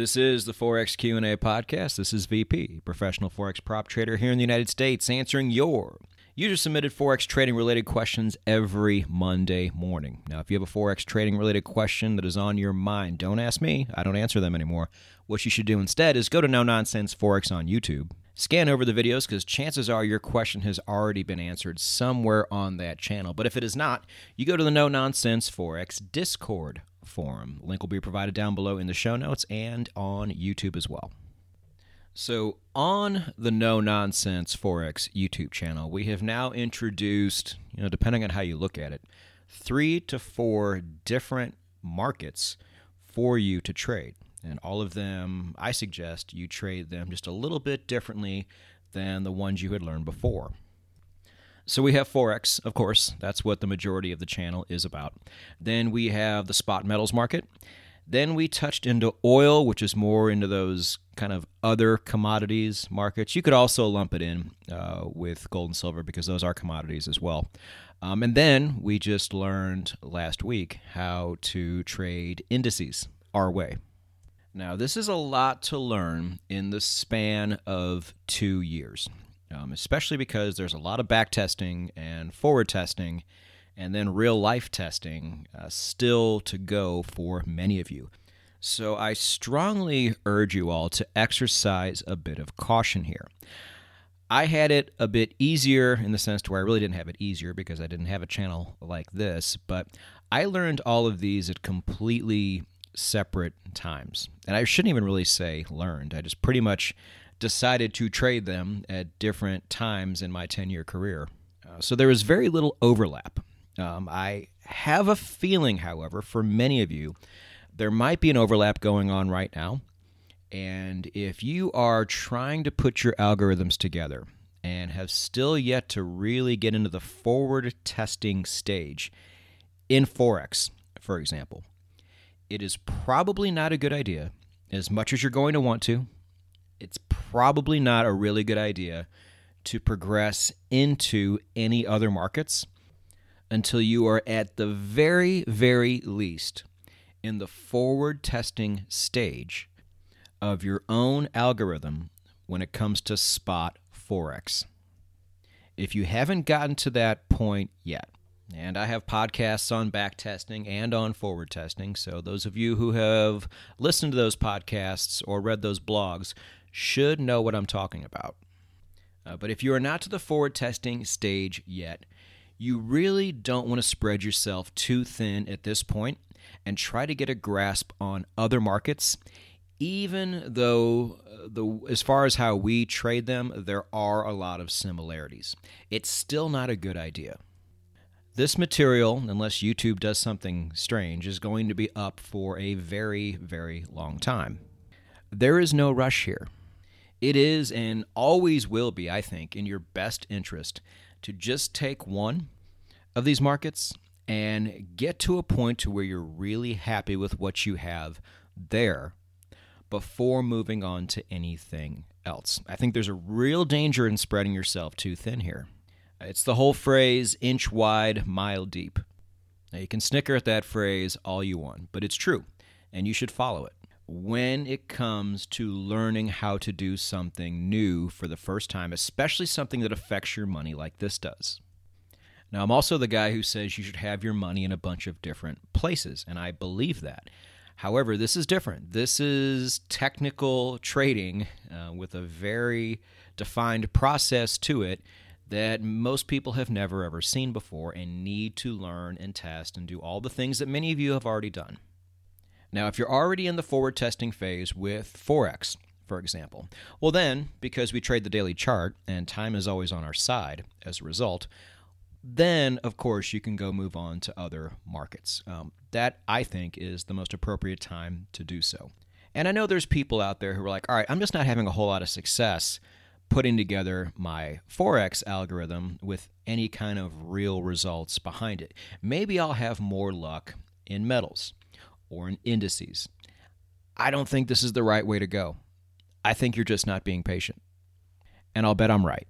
This is the Forex Q&A podcast. This is VP, professional forex prop trader here in the United States, answering your user submitted forex trading related questions every Monday morning. Now, if you have a forex trading related question that is on your mind, don't ask me. I don't answer them anymore. What you should do instead is go to No Nonsense Forex on YouTube. Scan over the videos because chances are your question has already been answered somewhere on that channel. But if it is not, you go to the No Nonsense Forex Discord forum. Link will be provided down below in the show notes and on YouTube as well. So, on the No Nonsense Forex YouTube channel, we have now introduced, you know, depending on how you look at it, three to four different markets for you to trade. And all of them, I suggest you trade them just a little bit differently than the ones you had learned before. So we have Forex, of course. That's what the majority of the channel is about. Then we have the spot metals market. Then we touched into oil, which is more into those kind of other commodities markets. You could also lump it in uh, with gold and silver because those are commodities as well. Um, and then we just learned last week how to trade indices our way. Now, this is a lot to learn in the span of two years um, especially because there's a lot of back testing and forward testing and then real life testing uh, still to go for many of you. So I strongly urge you all to exercise a bit of caution here. I had it a bit easier in the sense to where I really didn't have it easier because I didn't have a channel like this, but I learned all of these at completely separate times. And I shouldn't even really say learned. I just pretty much decided to trade them at different times in my 10 year career. Uh, so there is very little overlap. Um, I have a feeling, however, for many of you, there might be an overlap going on right now. And if you are trying to put your algorithms together and have still yet to really get into the forward testing stage in Forex, for example, it is probably not a good idea, as much as you're going to want to, it's probably not a really good idea to progress into any other markets until you are at the very, very least in the forward testing stage of your own algorithm when it comes to spot Forex. If you haven't gotten to that point yet, and I have podcasts on back testing and on forward testing, so those of you who have listened to those podcasts or read those blogs should know what I'm talking about. Uh, but if you are not to the forward testing stage yet, you really don't want to spread yourself too thin at this point and try to get a grasp on other markets even though uh, the as far as how we trade them there are a lot of similarities. It's still not a good idea this material unless YouTube does something strange is going to be up for a very very long time there is no rush here it is and always will be, I think, in your best interest to just take one of these markets and get to a point to where you're really happy with what you have there before moving on to anything else. I think there's a real danger in spreading yourself too thin here. It's the whole phrase inch wide, mile deep. Now, you can snicker at that phrase all you want, but it's true, and you should follow it when it comes to learning how to do something new for the first time, especially something that affects your money like this does. Now, I'm also the guy who says you should have your money in a bunch of different places, and I believe that. However, this is different. This is technical trading uh, with a very defined process to it that most people have never ever seen before and need to learn and test and do all the things that many of you have already done. Now, if you're already in the forward testing phase with Forex, for example, well, then, because we trade the daily chart and time is always on our side as a result, then, of course, you can go move on to other markets. Um, that, I think, is the most appropriate time to do so. And I know there's people out there who are like, all right, I'm just not having a whole lot of success putting together my Forex algorithm with any kind of real results behind it. Maybe I'll have more luck in metals or in indices. I don't think this is the right way to go. I think you're just not being patient. And I'll bet I'm right.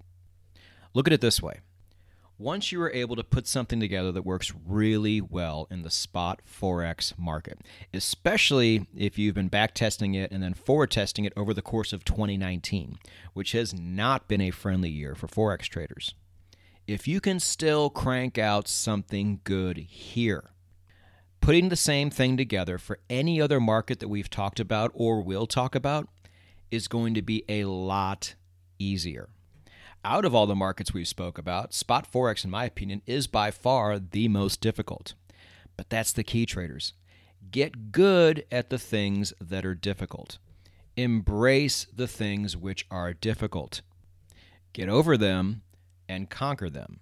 Look at it this way once you are able to put something together that works really well in the spot forex market, especially if you've been back testing it and then forward testing it over the course of 2019, which has not been a friendly year for forex traders. If you can still crank out something good here, putting the same thing together for any other market that we've talked about or will talk about is going to be a lot easier out of all the markets we've spoke about, spot forex in my opinion is by far the most difficult. But that's the key traders. Get good at the things that are difficult. Embrace the things which are difficult. Get over them and conquer them.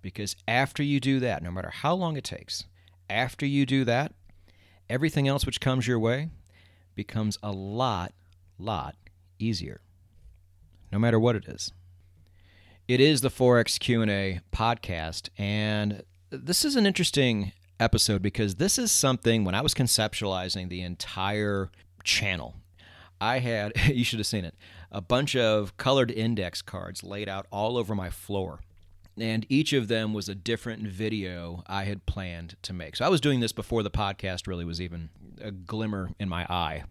Because after you do that, no matter how long it takes, after you do that, everything else which comes your way becomes a lot, lot easier. No matter what it is. It is the Forex Q&A podcast and this is an interesting episode because this is something when I was conceptualizing the entire channel I had you should have seen it a bunch of colored index cards laid out all over my floor and each of them was a different video I had planned to make. So I was doing this before the podcast really was even a glimmer in my eye.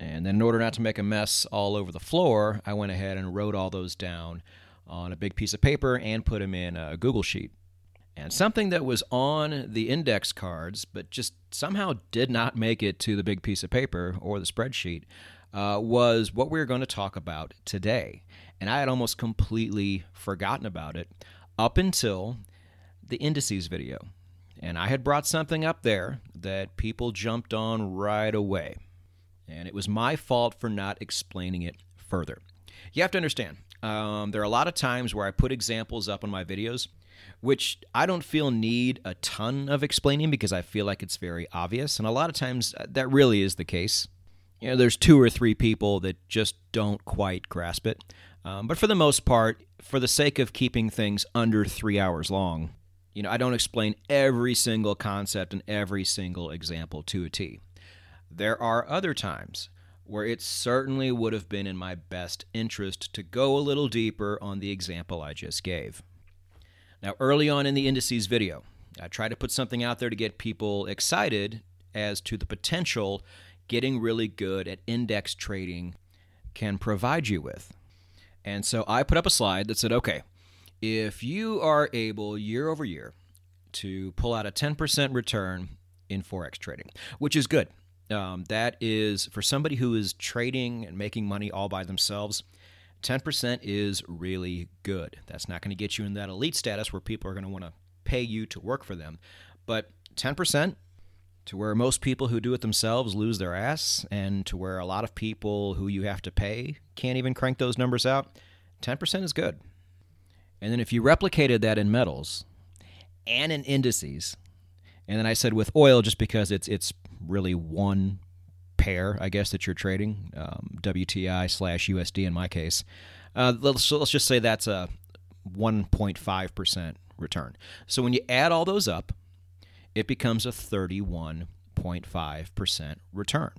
And then in order not to make a mess all over the floor, I went ahead and wrote all those down on a big piece of paper and put them in a Google Sheet. And something that was on the index cards, but just somehow did not make it to the big piece of paper or the spreadsheet, uh, was what we are going to talk about today. And I had almost completely forgotten about it up until the indices video. And I had brought something up there that people jumped on right away. And it was my fault for not explaining it further. You have to understand, um, there are a lot of times where I put examples up on my videos, which I don't feel need a ton of explaining because I feel like it's very obvious. And a lot of times uh, that really is the case. You know, there's two or three people that just don't quite grasp it. Um, but for the most part, for the sake of keeping things under three hours long, you know, I don't explain every single concept and every single example to a T. There are other times where it certainly would have been in my best interest to go a little deeper on the example I just gave. Now, early on in the indices video, I tried to put something out there to get people excited as to the potential getting really good at index trading can provide you with. And so I put up a slide that said, okay, if you are able year over year to pull out a 10% return in Forex trading, which is good. Um, that is for somebody who is trading and making money all by themselves. 10% is really good. That's not going to get you in that elite status where people are going to want to pay you to work for them. But 10% to where most people who do it themselves lose their ass, and to where a lot of people who you have to pay can't even crank those numbers out, 10% is good. And then if you replicated that in metals and in indices, and then I said with oil just because it's it's really one pair, I guess, that you're trading, um, WTI slash USD in my case. Uh, let's, let's just say that's a 1.5% return. So when you add all those up, it becomes a 31.5% return,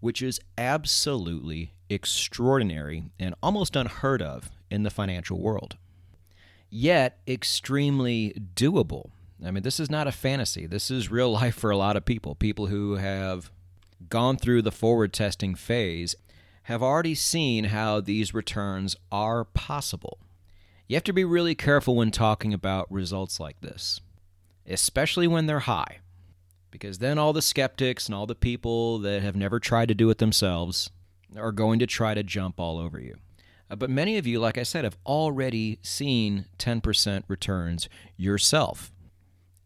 which is absolutely extraordinary and almost unheard of in the financial world. Yet extremely doable I mean, this is not a fantasy. This is real life for a lot of people. People who have gone through the forward testing phase have already seen how these returns are possible. You have to be really careful when talking about results like this, especially when they're high, because then all the skeptics and all the people that have never tried to do it themselves are going to try to jump all over you. Uh, but many of you, like I said, have already seen 10% returns yourself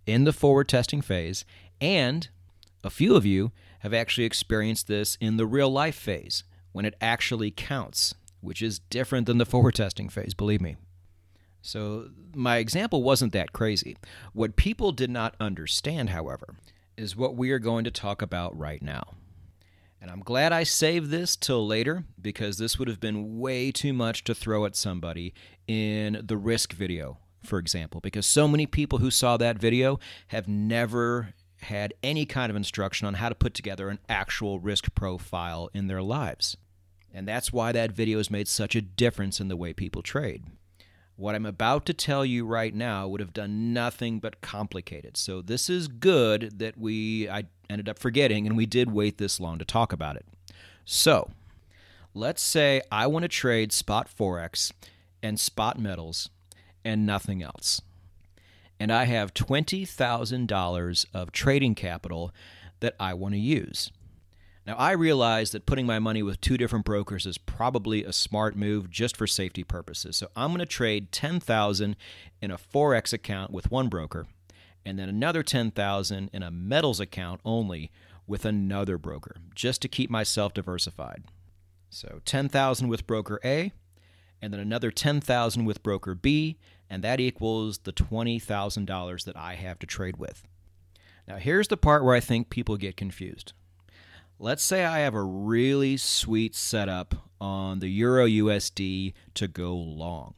in the forward testing phase, and a few of you have actually experienced this in the real life phase when it actually counts, which is different than the forward testing phase, believe me. So, my example wasn't that crazy. What people did not understand, however, is what we are going to talk about right now. And I'm glad I saved this till later because this would have been way too much to throw at somebody in the risk video for example, because so many people who saw that video have never had any kind of instruction on how to put together an actual risk profile in their lives. And that's why that video has made such a difference in the way people trade. What I'm about to tell you right now would have done nothing but complicate it. So this is good that we I ended up forgetting and we did wait this long to talk about it. So, let's say I want to trade spot forex and spot metals and nothing else. And I have $20,000 of trading capital that I want to use. Now, I realize that putting my money with two different brokers is probably a smart move just for safety purposes. So I'm going to trade 10,000 in a forex account with one broker and then another 10,000 in a metals account only with another broker just to keep myself diversified. So 10,000 with broker A and then another 10,000 with broker B and that equals the $20,000 that I have to trade with. Now here's the part where I think people get confused. Let's say I have a really sweet setup on the Euro USD to go long,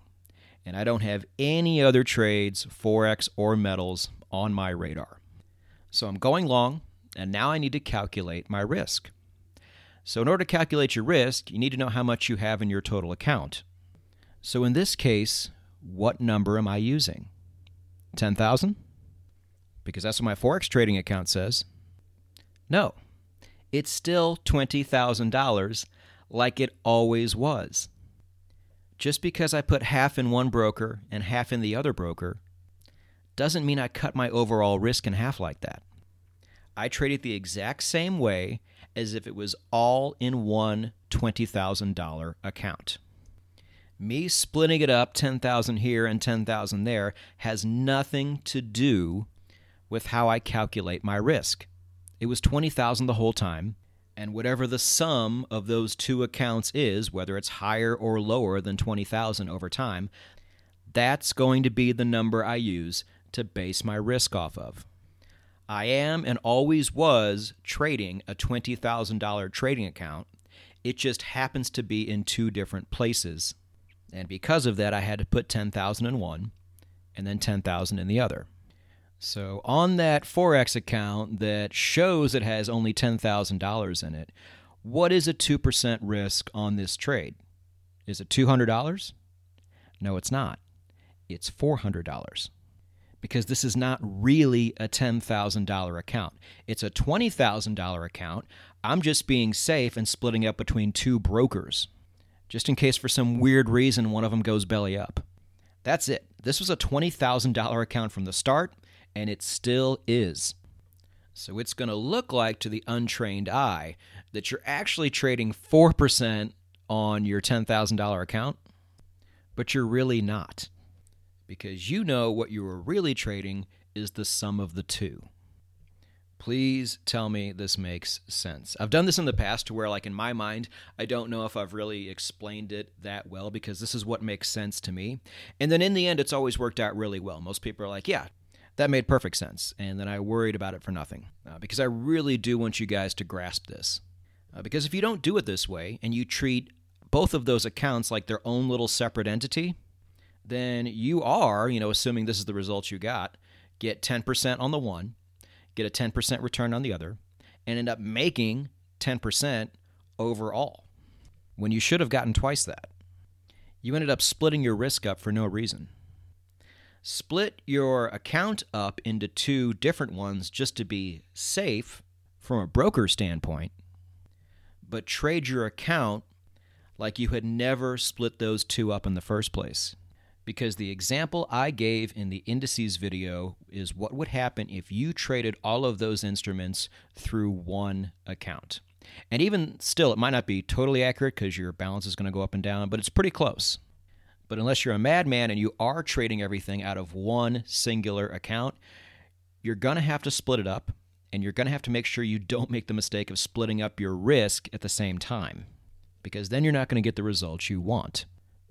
and I don't have any other trades, Forex or metals, on my radar. So I'm going long, and now I need to calculate my risk. So, in order to calculate your risk, you need to know how much you have in your total account. So, in this case, what number am I using? 10,000? Because that's what my Forex trading account says. No, it's still $20,000 like it always was. Just because I put half in one broker and half in the other broker doesn't mean I cut my overall risk in half like that. I trade it the exact same way as if it was all in one $20,000 account. Me splitting it up 10,000 here and 10,000 there has nothing to do with how I calculate my risk. It was 20,000 the whole time, and whatever the sum of those two accounts is, whether it's higher or lower than 20,000 over time, that's going to be the number I use to base my risk off of. I am and always was trading a $20,000 trading account. It just happens to be in two different places. And because of that, I had to put 10,000 in one and then 10,000 in the other. So on that Forex account that shows it has only $10,000 in it, what is a 2% risk on this trade? Is it $200? No, it's not. It's $400. Because this is not really a $10,000 account. It's a $20,000 account. I'm just being safe and splitting up between two brokers, just in case for some weird reason one of them goes belly up. That's it. This was a $20,000 account from the start and it still is. So it's going to look like to the untrained eye that you're actually trading 4% on your $10,000 account, but you're really not. Because you know what you are really trading is the sum of the two. Please tell me this makes sense. I've done this in the past to where, like, in my mind, I don't know if I've really explained it that well because this is what makes sense to me. And then in the end, it's always worked out really well. Most people are like, yeah, that made perfect sense. And then I worried about it for nothing uh, because I really do want you guys to grasp this. Uh, because if you don't do it this way and you treat both of those accounts like their own little separate entity, then you are, you know, assuming this is the result you got, get 10% on the one, get a 10% return on the other, and end up making 10% overall when you should have gotten twice that. You ended up splitting your risk up for no reason split your account up into two different ones just to be safe from a broker standpoint, but trade your account like you had never split those two up in the first place. Because the example I gave in the indices video is what would happen if you traded all of those instruments through one account. And even still, it might not be totally accurate because your balance is going to go up and down, but it's pretty close. But unless you're a madman and you are trading everything out of one singular account, you're going to have to split it up and you're going to have to make sure you don't make the mistake of splitting up your risk at the same time because then you're not going to get the results you want.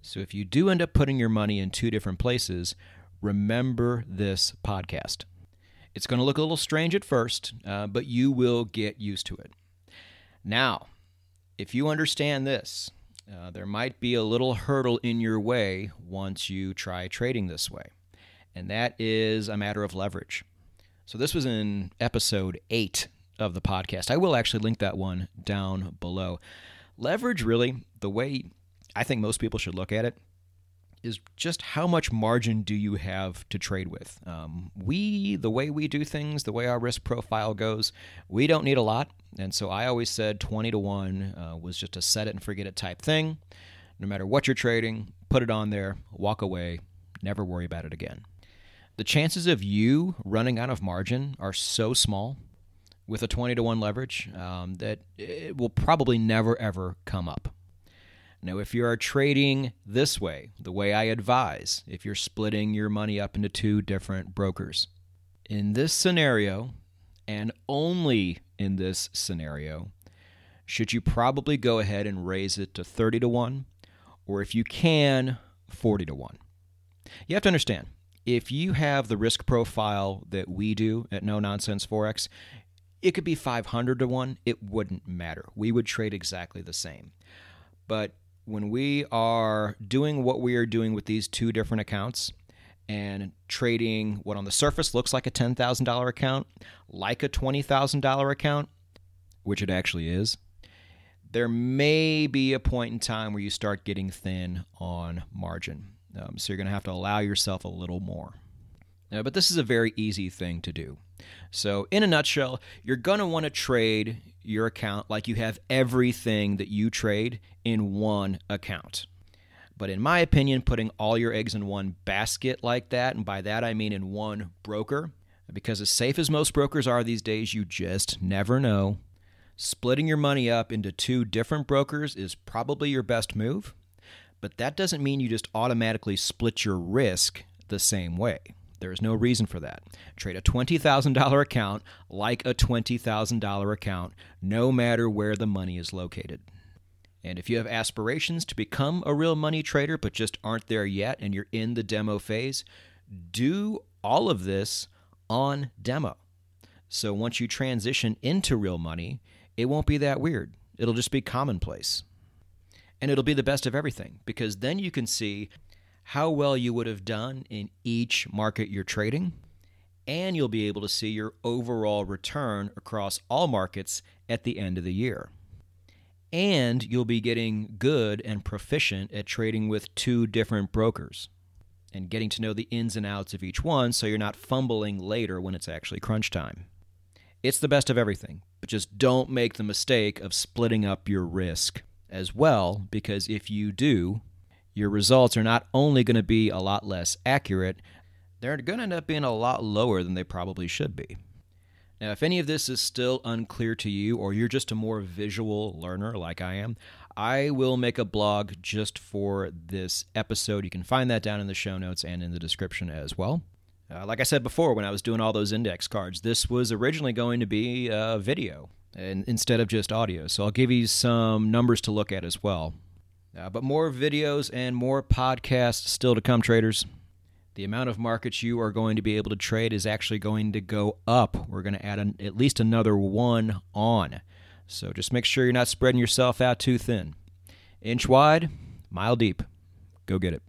So if you do end up putting your money in two different places, remember this podcast. It's going to look a little strange at first, uh, but you will get used to it. Now, if you understand this, uh, there might be a little hurdle in your way once you try trading this way, and that is a matter of leverage. So, this was in episode eight of the podcast. I will actually link that one down below. Leverage, really, the way I think most people should look at it is just how much margin do you have to trade with? Um, we, the way we do things, the way our risk profile goes, we don't need a lot. And so I always said 20 to 1 uh, was just a set it and forget it type thing. No matter what you're trading, put it on there, walk away, never worry about it again. The chances of you running out of margin are so small with a 20 to 1 leverage um, that it will probably never ever come up. Now, if you are trading this way, the way I advise, if you're splitting your money up into two different brokers, in this scenario, and only in this scenario, should you probably go ahead and raise it to 30 to 1, or if you can, 40 to 1. You have to understand, if you have the risk profile that we do at No Nonsense Forex, it could be 500 to 1, it wouldn't matter. We would trade exactly the same. But when we are doing what we are doing with these two different accounts and trading what on the surface looks like a $10,000 account, like a $20,000 account, which it actually is, there may be a point in time where you start getting thin on margin. Um, so you're going to have to allow yourself a little more. But this is a very easy thing to do. So, in a nutshell, you're going to want to trade your account like you have everything that you trade in one account. But in my opinion, putting all your eggs in one basket like that, and by that I mean in one broker, because as safe as most brokers are these days, you just never know. Splitting your money up into two different brokers is probably your best move, but that doesn't mean you just automatically split your risk the same way. There is no reason for that. Trade a $20,000 account like a $20,000 account, no matter where the money is located. And if you have aspirations to become a real money trader but just aren't there yet and you're in the demo phase, do all of this on demo. So once you transition into real money, it won't be that weird. It'll just be commonplace. And it'll be the best of everything because then you can see how well you would have done in each market you're trading, and you'll be able to see your overall return across all markets at the end of the year. And you'll be getting good and proficient at trading with two different brokers and getting to know the ins and outs of each one so you're not fumbling later when it's actually crunch time. It's the best of everything, but just don't make the mistake of splitting up your risk as well, because if you do, your results are not only going to be a lot less accurate, they're going to end up being a lot lower than they probably should be. Now, if any of this is still unclear to you, or you're just a more visual learner like I am, I will make a blog just for this episode. You can find that down in the show notes and in the description as well. Uh, like I said before, when I was doing all those index cards, this was originally going to be a video and, instead of just audio. So I'll give you some numbers to look at as well. Uh, but more videos and more podcasts still to come, traders. The amount of markets you are going to be able to trade is actually going to go up. We're going to add an, at least another one on. So just make sure you're not spreading yourself out too thin. Inch wide, mile deep. Go get it.